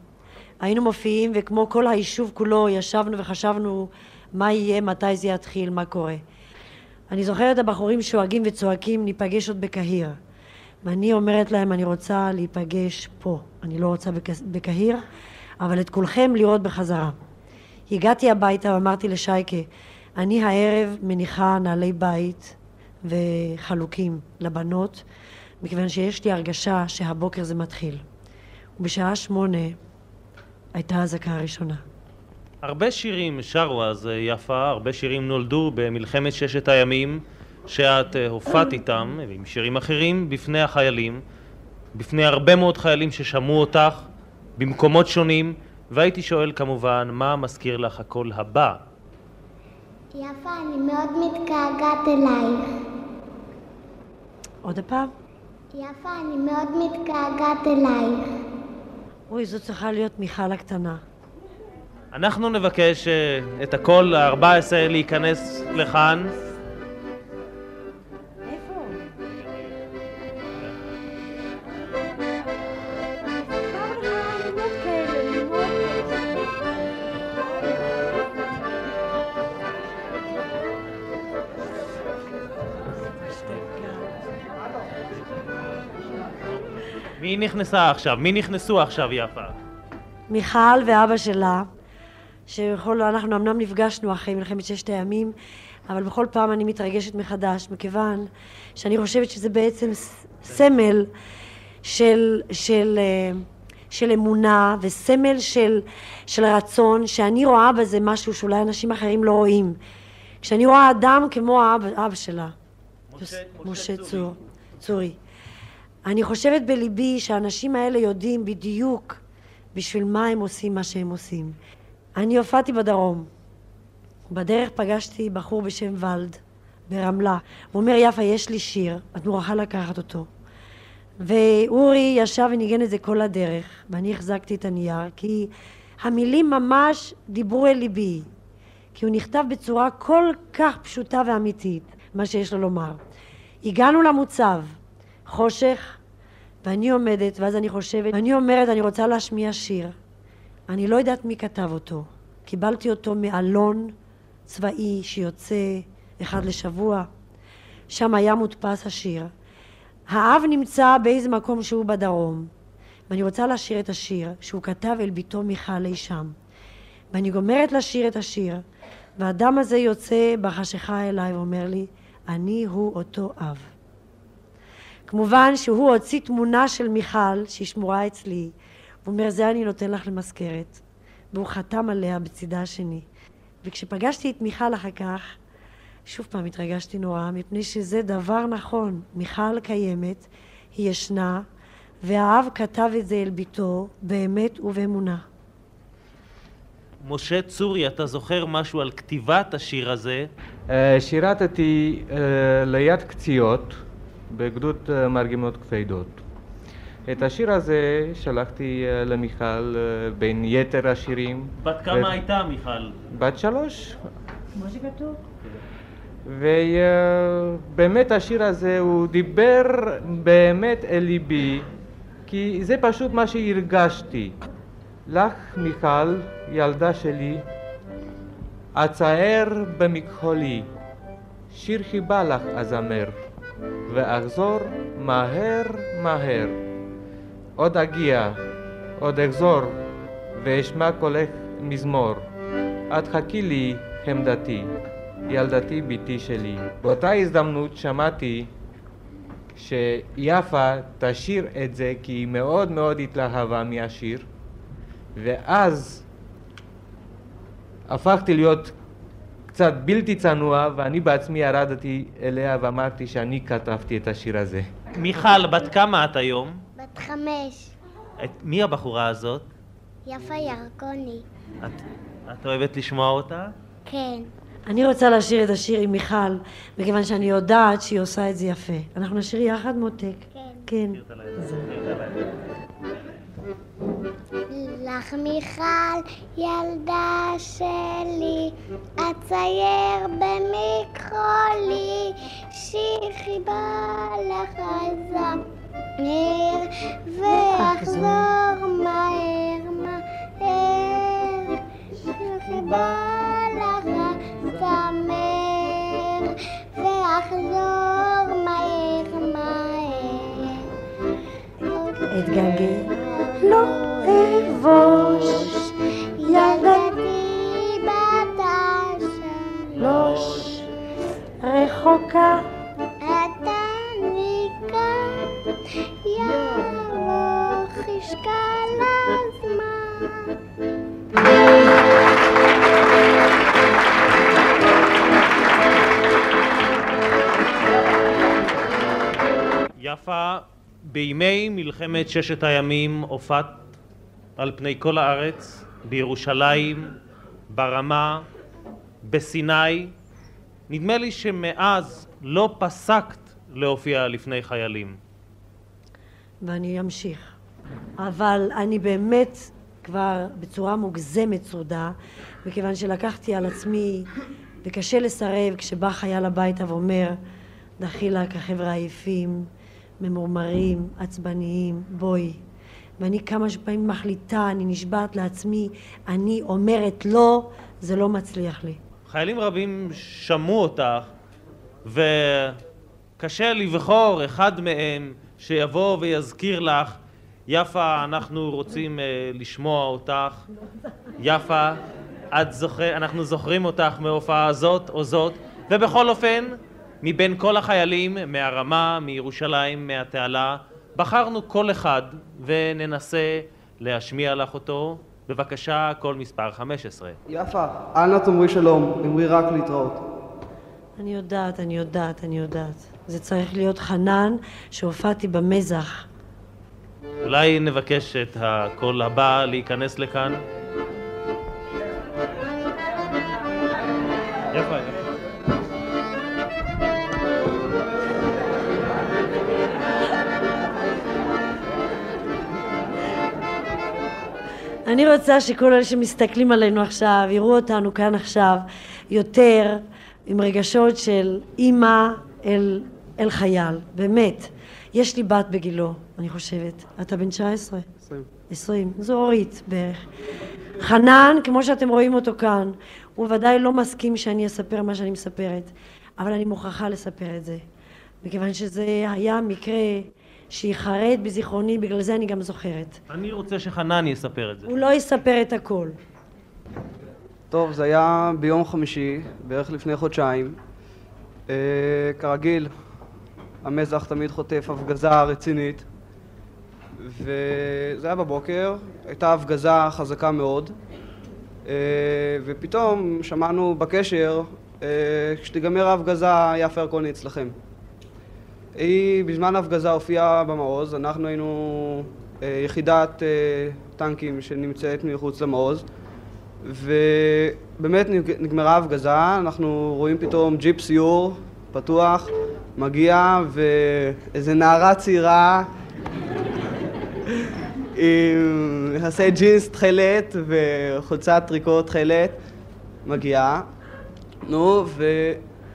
היינו מופיעים, וכמו כל היישוב כולו, ישבנו וחשבנו מה יהיה, מתי זה יתחיל, מה קורה. אני זוכרת הבחורים שואגים וצועקים, ניפגש עוד בקהיר. ואני אומרת להם, אני רוצה להיפגש פה. אני לא רוצה בקהיר, אבל את כולכם לראות בחזרה. הגעתי הביתה ואמרתי לשייקה, אני הערב מניחה נעלי בית וחלוקים לבנות, מכיוון שיש לי הרגשה שהבוקר זה מתחיל. ובשעה שמונה הייתה האזעקה הראשונה. הרבה שירים שרו אז אה, יפה, הרבה שירים נולדו במלחמת ששת הימים שאת אה, הופעת איתם, ועם שירים אחרים, בפני החיילים, בפני הרבה מאוד חיילים ששמעו אותך במקומות שונים, והייתי שואל כמובן, מה מזכיר לך הקול הבא? יפה, אני מאוד מתגעגעת אלייך. עוד פעם? יפה, אני מאוד מתגעגעת אלייך. אוי, זו צריכה להיות מיכל הקטנה. אנחנו נבקש uh, את הקול ה-14 להיכנס לכאן. מי נכנסה עכשיו? מי נכנסו עכשיו, יפה? מיכל ואבא שלה, שיכול, אנחנו אמנם נפגשנו אחרי מלחמת ששת הימים, אבל בכל פעם אני מתרגשת מחדש, מכיוון שאני חושבת שזה בעצם סמל של, של, אה, של אמונה וסמל של, של רצון, שאני רואה בזה משהו שאולי אנשים אחרים לא רואים. כשאני רואה אדם כמו האבא, אבא שלה, משה, משה צור, צורי. אני חושבת בליבי שהאנשים האלה יודעים בדיוק בשביל מה הם עושים מה שהם עושים. אני הופעתי בדרום. בדרך פגשתי בחור בשם ולד, ברמלה. הוא אומר, יפה, יש לי שיר, את מוכרחה לקחת אותו. ואורי ישב וניגן את זה כל הדרך, ואני החזקתי את הנייר, כי המילים ממש דיברו אל ליבי, כי הוא נכתב בצורה כל כך פשוטה ואמיתית, מה שיש לו לומר. הגענו למוצב, חושך, ואני עומדת, ואז אני חושבת, ואני אומרת, אני רוצה להשמיע שיר. אני לא יודעת מי כתב אותו. קיבלתי אותו מאלון צבאי שיוצא אחד לשבוע. שם היה מודפס השיר. האב נמצא באיזה מקום שהוא בדרום, ואני רוצה לשיר את השיר שהוא כתב אל ביתו מיכל אי שם. ואני גומרת לשיר את השיר, והאדם הזה יוצא בחשיכה אליי ואומר לי, אני הוא אותו אב. כמובן שהוא הוציא תמונה של מיכל שהיא שמורה אצלי, הוא אומר זה אני נותן לך למזכרת, והוא חתם עליה בצידה השני. וכשפגשתי את מיכל אחר כך, שוב פעם התרגשתי נורא, מפני שזה דבר נכון. מיכל קיימת, היא ישנה, והאב כתב את זה אל ביתו באמת ובאמונה. משה צורי, אתה זוכר משהו על כתיבת השיר הזה? אה, שירתתי אה, ליד קציעות בגדוד אה, מרגמות כבדות. את השיר הזה שלחתי למיכל בין יתר השירים. בת כמה ו... הייתה מיכל? בת שלוש. כמו שכתוב. ובאמת השיר הזה הוא דיבר באמת אל ליבי כי זה פשוט מה שהרגשתי. לך מיכל, ילדה שלי, אצער במכחולי, שיר חיבה לך אזמר, ואחזור מהר מהר. עוד אגיע, עוד אחזור, ואשמע קולך מזמור. את חכי לי, חמדתי. ילדתי בתי שלי. באותה הזדמנות שמעתי שיפה תשאיר את זה כי היא מאוד מאוד התלהבה מהשיר ואז הפכתי להיות קצת בלתי צנוע ואני בעצמי ירדתי אליה ואמרתי שאני כתבתי את השיר הזה. מיכל, בת כמה את היום? בת חמש. את, מי הבחורה הזאת? יפה ירקוני. את, את אוהבת לשמוע אותה? כן. אני רוצה לשיר את השיר עם מיכל, מכיוון שאני יודעת שהיא עושה את זה יפה. אנחנו נשיר יחד מותק. כן. כן. לך מיכל, ילדה שלי, אצייר במכחולי, שיר חיבה לך עזה, ואחזור מהר מהר, שיר חיבה לך צמר, ואחזור מהר מהר. אתגעגע, לא אבוש, ילדתי בת השלוש, רחוקה אתה ניקה, ירוך ישקל הזמן. יפה, בימי מלחמת ששת הימים הופעת על פני כל הארץ, בירושלים, ברמה, בסיני. נדמה לי שמאז לא פסקת להופיע לפני חיילים. ואני אמשיך. אבל אני באמת כבר בצורה מוגזמת צרודה, מכיוון שלקחתי על עצמי, וקשה לסרב כשבא חייל הביתה ואומר, דחילק, החבר'ה עייפים, ממורמרים, עצבניים, בואי. ואני כמה פעמים מחליטה, אני נשבעת לעצמי, אני אומרת לא, זה לא מצליח לי. חיילים רבים שמעו אותך, וקשה לבחור אחד מהם שיבוא ויזכיר לך, יפה, אנחנו רוצים uh, לשמוע אותך. יפה, את זוכר, אנחנו זוכרים אותך מההופעה הזאת או זאת, ובכל אופן, מבין כל החיילים, מהרמה, מירושלים, מהתעלה, בחרנו כל אחד וננסה להשמיע לך אותו. בבקשה, קול מספר 15. יפה, אנא תאמרי שלום, אמרי רק להתראות. אני יודעת, אני יודעת, אני יודעת. זה צריך להיות חנן שהופעתי במזח. אולי נבקש את הקול הבא להיכנס לכאן? אני רוצה שכל אלה שמסתכלים עלינו עכשיו, יראו אותנו כאן עכשיו יותר עם רגשות של אימא אל, אל חייל, באמת. יש לי בת בגילו, אני חושבת. אתה בן 19? 20. 20. זו אורית בערך. חנן, כמו שאתם רואים אותו כאן, הוא ודאי לא מסכים שאני אספר מה שאני מספרת, אבל אני מוכרחה לספר את זה. מכיוון שזה היה מקרה שיחרד בזיכרוני, בגלל זה אני גם זוכרת. אני רוצה שחנן יספר את זה. הוא לא יספר את הכל. טוב, זה היה ביום חמישי, בערך לפני חודשיים. אה, כרגיל, המזח תמיד חוטף הפגזה רצינית, וזה היה בבוקר, הייתה הפגזה חזקה מאוד, אה, ופתאום שמענו בקשר, אה, כשתיגמר ההפגזה יפה ירקוני אצלכם. היא בזמן ההפגזה הופיעה במעוז, אנחנו היינו אה, יחידת אה, טנקים שנמצאת מחוץ למעוז. ובאמת נגמרה ההפגזה, אנחנו רואים פתאום ג'יפ סיור פתוח, מגיע ואיזה נערה צעירה עם יחסי ג'ינס תכלת וחולצת טריקו תכלת מגיעה, נו,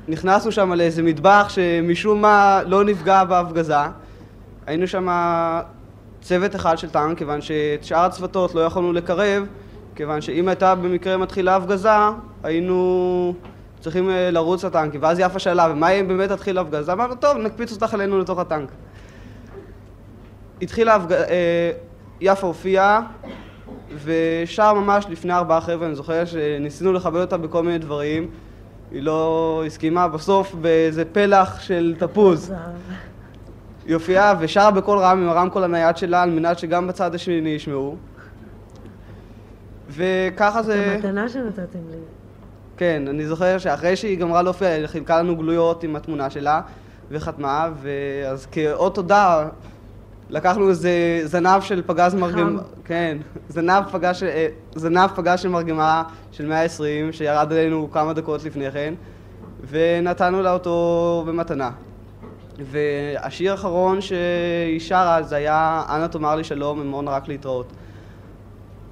ונכנסנו שם לאיזה מטבח שמשום מה לא נפגע בהפגזה. היינו שם צוות אחד של טנק, כיוון שאת שאר הצוותות לא יכולנו לקרב, כיוון שאם הייתה במקרה מתחילה הפגזה, היינו צריכים אה, לרוץ לטנקים. ואז יפה שאלה, ומה אם באמת תתחיל הפגזה? אמרנו, טוב, נקפיץ אותך אלינו לתוך הטנק. התחילה הפגזה, אה, יפה הופיעה, ושם ממש לפני ארבעה חבר'ה, אני זוכר שניסינו לכבד אותה בכל מיני דברים, היא לא הסכימה, בסוף באיזה פלח של תפוז. היא הופיעה ושרה בקול רם עם הרמקול הנייד שלה על מנת שגם בצד השני ישמעו. וככה זה... זו מתנה שנתתם לי. כן, אני זוכר שאחרי שהיא גמרה להופיע, היא חילקה לנו גלויות עם התמונה שלה וחתמה, ואז כאות תודה לקחנו איזה זנב של פגז מרגמה, כן, זנב פגז, אה, זנב פגז של מרגמה של 120 שירד עלינו כמה דקות לפני כן, ונתנו לה אותו במתנה. והשיר האחרון שהיא שרה זה היה אנא תאמר לי שלום, אמון רק להתראות.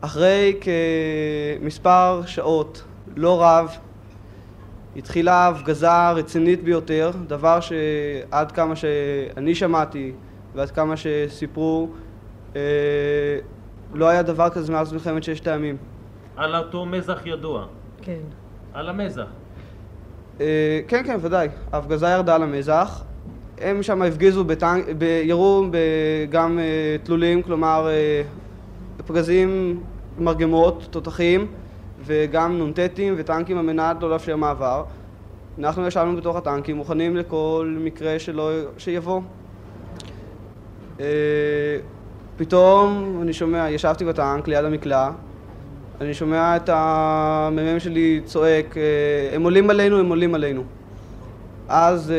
אחרי כמספר שעות, לא רב, התחילה הפגזה רצינית ביותר, דבר שעד כמה שאני שמעתי ועד כמה שסיפרו, אה, לא היה דבר כזה מאז מלחמת ששת הימים. על אותו מזח ידוע. כן. על המזח. אה, כן, כן, ודאי. ההפגזה ירדה על המזח. הם שם הפגיזו, בטנק, ב, ירו גם אה, תלולים, כלומר אה, פגזים, מרגמות, תותחים, וגם נ"טים וטנקים על מנת לא לאפשר מעבר. אנחנו ישבנו בתוך הטנקים, מוכנים לכל מקרה שלא, שיבוא. אה, פתאום אני שומע, ישבתי בטנק ליד המקלע, אני שומע את המ"מ שלי צועק, הם עולים עלינו, הם עולים עלינו. אז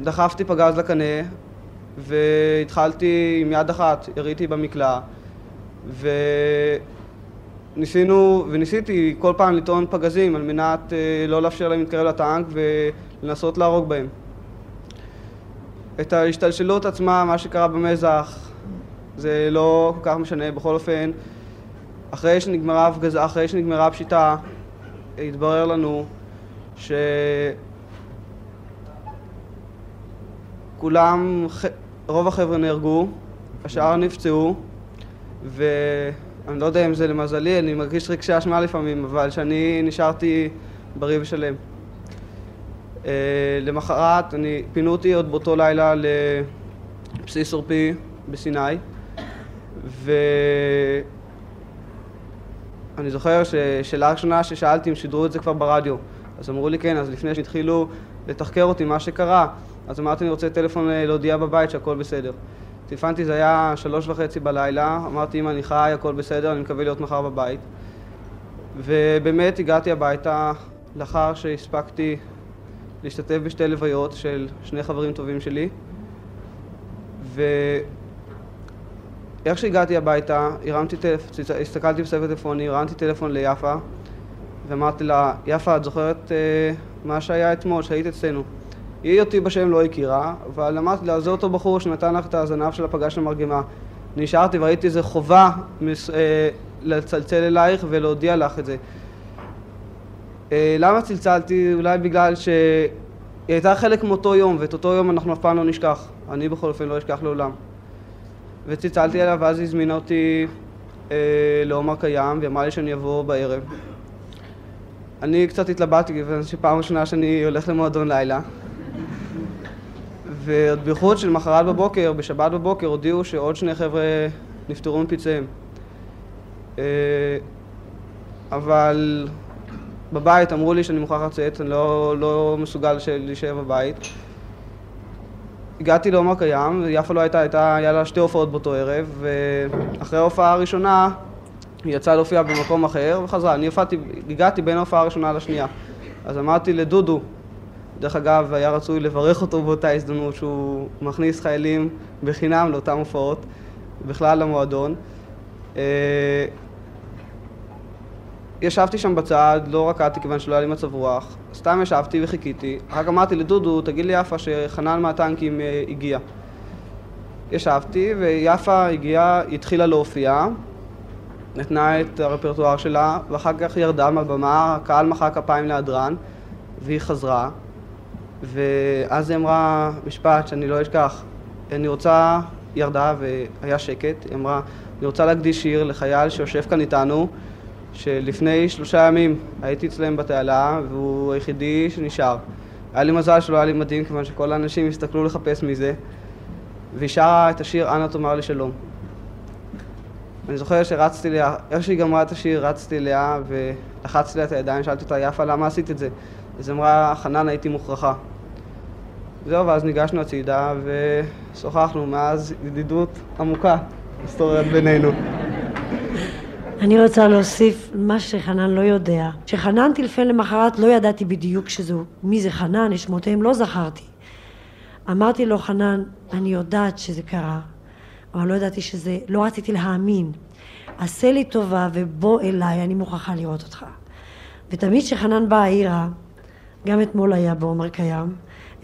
דחפתי פגז לקנה והתחלתי עם יד אחת, יריתי במקלע וניסינו, וניסיתי כל פעם לטעון פגזים על מנת אה, לא לאפשר להם להתקרב לטנק ולנסות להרוג בהם. את ההשתלשלות עצמה, מה שקרה במזח, זה לא כל כך משנה, בכל אופן, אחרי שנגמרה אחרי שנגמרה הפשיטה, התברר לנו ש... כולם, רוב החבר'ה נהרגו, השאר נפצעו, ואני לא יודע אם זה למזלי, אני מרגיש רגשי אשמה לפעמים, אבל שאני נשארתי בריא ושלם. Uh, למחרת, אני, פינו אותי עוד באותו לילה לבסיס עורפי בסיני, ואני זוכר ששאלה ראשונה ששאלתי אם שידרו את זה כבר ברדיו, אז אמרו לי כן, אז לפני שהתחילו לתחקר אותי מה שקרה, אז אמרתי אני רוצה טלפון אה, להודיע בבית שהכל בסדר. טלפנתי, זה היה שלוש וחצי בלילה, אמרתי אם אני חי, הכל בסדר, אני מקווה להיות מחר בבית. ובאמת הגעתי הביתה לאחר שהספקתי להשתתף בשתי לוויות של שני חברים טובים שלי. ואיך שהגעתי הביתה, הרמתי טלפון, הסתכלתי בספר טלפוני, הרמתי טלפון ליפה ואמרתי לה, יפה, את זוכרת uh, מה שהיה אתמול, שהיית אצלנו? היא אותי בשם לא הכירה, אבל אמרתי לה, זה אותו בחור שנתן לך את הזנב של הפגש של מרגמה. נשארתי וראיתי איזה חובה מס, אה, לצלצל אלייך ולהודיע לך את זה. אה, למה צלצלתי? אולי בגלל שהיא הייתה חלק מאותו יום, ואת אותו יום אנחנו אף פעם לא נשכח. אני בכל אופן לא אשכח לעולם. וצלצלתי אליה, ואז היא הזמינה אותי אה, לעומר קיים, והיא אמרה לי שאני אבוא בערב. אני קצת התלבטתי, כיוון שפעם ראשונה שאני הולך למועדון לילה. ועוד בייחוד שלמחרת בבוקר, בשבת בבוקר, הודיעו שעוד שני חבר'ה נפטרו מפצעיהם. אה, אבל בבית אמרו לי שאני מוכרח לצאת, אני לא, לא מסוגל להישאר בבית. הגעתי לעומר קיים, יפה לא הייתה, הייתה, היה לה שתי הופעות באותו ערב, ואחרי ההופעה הראשונה היא יצאה להופיע במקום אחר וחזרה. אני הופעתי, הגעתי בין ההופעה הראשונה לשנייה. אז אמרתי לדודו, דרך אגב, היה רצוי לברך אותו באותה הזדמנות שהוא מכניס חיילים בחינם לאותן הופעות, בכלל למועדון. ישבתי שם בצד, לא רקדתי כיוון שלא היה לי מצב רוח, סתם ישבתי וחיכיתי, רק אמרתי לדודו, תגיד לי יפה שחנן מהטנקים אה, הגיע. ישבתי ויפה הגיעה, התחילה להופיע, נתנה את הרפרטואר שלה, ואחר כך ירדה מהבמה, הקהל מחא כפיים להדרן, והיא חזרה, ואז היא אמרה משפט שאני לא אשכח, אני רוצה, היא ירדה והיה שקט, היא אמרה, אני רוצה להקדיש שיר לחייל שיושב כאן איתנו, שלפני שלושה ימים הייתי אצלם בתעלה, והוא היחידי שנשאר. היה לי מזל שלא היה לי מדים, כיוון שכל האנשים הסתכלו לחפש מזה, והיא שרה את השיר "אנא תאמר לי שלום". אני זוכר שרצתי אליה, איך שהיא גמרה את השיר, רצתי אליה ולחצתי לה את הידיים, שאלתי אותה, יפה, למה עשית את זה? אז אמרה, חנן, הייתי מוכרחה. זהו, ואז ניגשנו הצידה ושוחחנו, מאז ידידות עמוקה היסטוריית בינינו. אני רוצה להוסיף מה שחנן לא יודע. כשחנן טלפן למחרת לא ידעתי בדיוק שזו, מי זה חנן, את שמותיהם לא זכרתי. אמרתי לו, חנן, אני יודעת שזה קרה, אבל לא ידעתי שזה, לא רציתי להאמין. עשה לי טובה ובוא אליי, אני מוכרחה לראות אותך. ותמיד כשחנן בא העירה, גם אתמול היה בעומר קיים,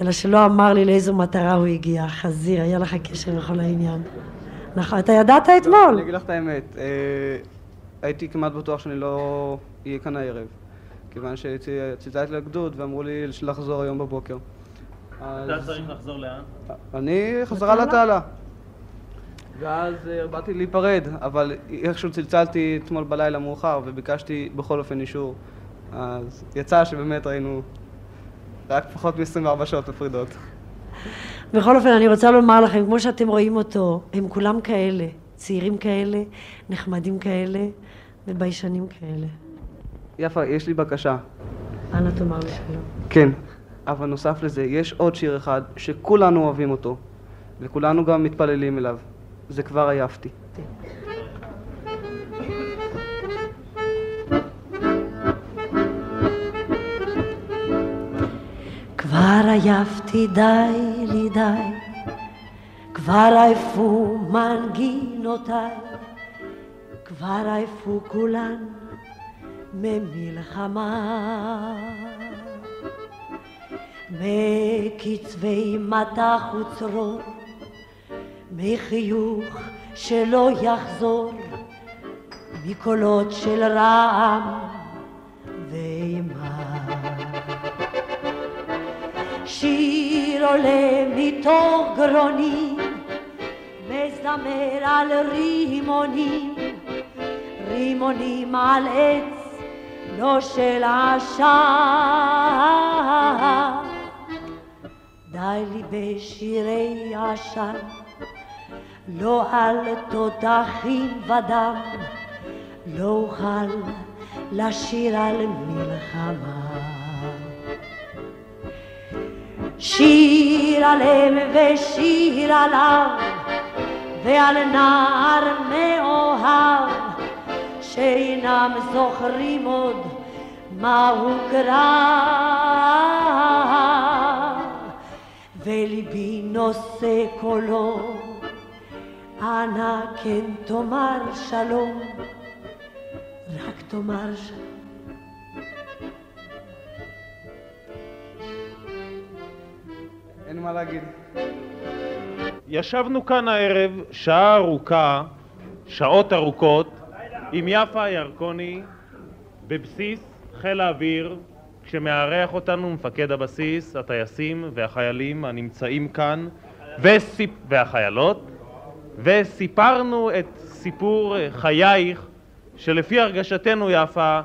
אלא שלא אמר לי לאיזו מטרה הוא הגיע. חזיר, היה לך קשר לכל העניין. נכון, אתה ידעת אתמול. אני אגיד לך את האמת, אה, הייתי כמעט בטוח שאני לא אהיה כאן הערב, כיוון שצלצלתי לגדוד ואמרו לי לחזור היום בבוקר. אתה צריך לחזור לאן? אני חזרה לתעלה. ואז אה, באתי להיפרד, אבל איכשהו צלצלתי אתמול בלילה מאוחר וביקשתי בכל אופן אישור. אז יצא שבאמת ראינו רק פחות מ-24 שעות מפרידות. בכל אופן, אני רוצה לומר לכם, כמו שאתם רואים אותו, הם כולם כאלה, צעירים כאלה, נחמדים כאלה וביישנים כאלה. יפה, יש לי בקשה. אנא תאמר לי שלום. כן, אבל נוסף לזה, יש עוד שיר אחד שכולנו אוהבים אותו, וכולנו גם מתפללים אליו. זה כבר עייפתי. כבר עייפתי די לי די, כבר עייפו מנגינותיי, כבר עייפו כולן ממלחמה. מקצבי מטח וצרור, מחיוך שלא יחזור, מקולות של רעם ואימה. שיר עולה מתוך גרוני, מזמר על רימונים, רימונים על עץ, לא של עשן. די לי בשירי עשן, לא על תותחים ודם, לא אוכל לשיר על מלחמה. שיר עליהם ושיר עליו ועל נער מאוהב שאינם זוכרים עוד מהו קרב וליבי נושא קולו אנא כן תאמר שלום רק תאמר שלום אין מה להגיד. ישבנו כאן הערב שעה ארוכה, שעות ארוכות, עם יפה ירקוני בבסיס חיל האוויר כשמארח אותנו מפקד הבסיס, הטייסים והחיילים הנמצאים כאן וסיפ... והחיילות וסיפרנו את סיפור חייך שלפי הרגשתנו יפה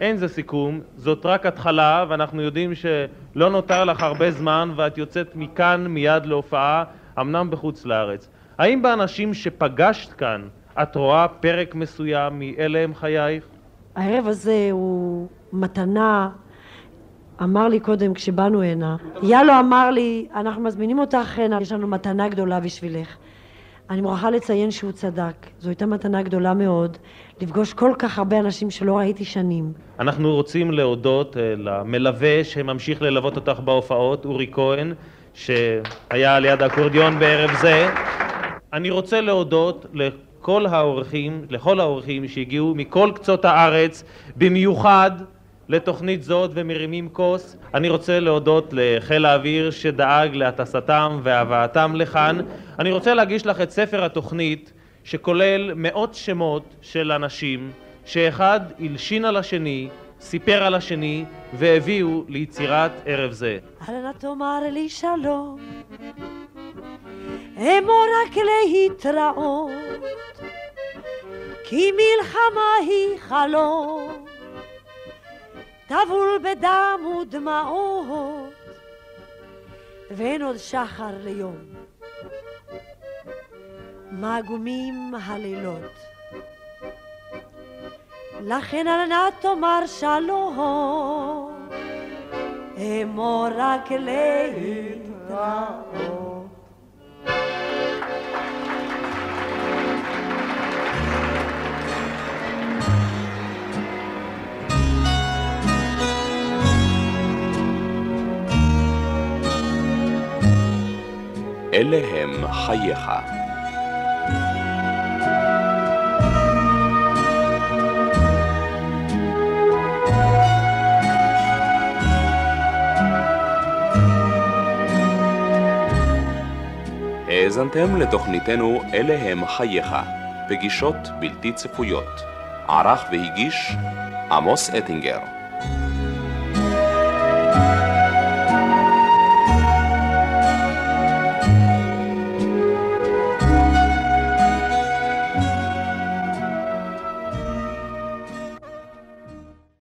אין זה סיכום, זאת רק התחלה ואנחנו יודעים שלא נותר לך הרבה זמן ואת יוצאת מכאן מיד להופעה, אמנם בחוץ לארץ. האם באנשים שפגשת כאן את רואה פרק מסוים מאלה הם חייך? הערב הזה הוא מתנה, אמר לי קודם כשבאנו הנה, יאלו אמר לי, אנחנו מזמינים אותך הנה, יש לנו מתנה גדולה בשבילך. אני מוכרחה לציין שהוא צדק, זו הייתה מתנה גדולה מאוד, לפגוש כל כך הרבה אנשים שלא ראיתי שנים. אנחנו רוצים להודות אה, למלווה שממשיך ללוות אותך בהופעות, אורי כהן, שהיה על יד האקורדיון בערב זה. אני רוצה להודות לכל האורחים, לכל האורחים שהגיעו מכל קצות הארץ, במיוחד לתוכנית זאת ומרימים כוס. אני רוצה להודות לחיל האוויר שדאג להטסתם והבאתם לכאן. אני רוצה להגיש לך את ספר התוכנית שכולל מאות שמות של אנשים שאחד הלשין על השני, סיפר על השני והביאו ליצירת ערב זה. אל נא תאמר לי שלום, אמור רק להתראות, כי מלחמה היא חלום. טבול בדם ודמעות, ואין עוד שחר ליום. מעגומים הלילות. לכן אל נא תאמר שלום, אמור רק להתראות. אלה הם חייך. האזנתם לתוכניתנו אלה הם חייך, פגישות בלתי צפויות. ערך והגיש עמוס אטינגר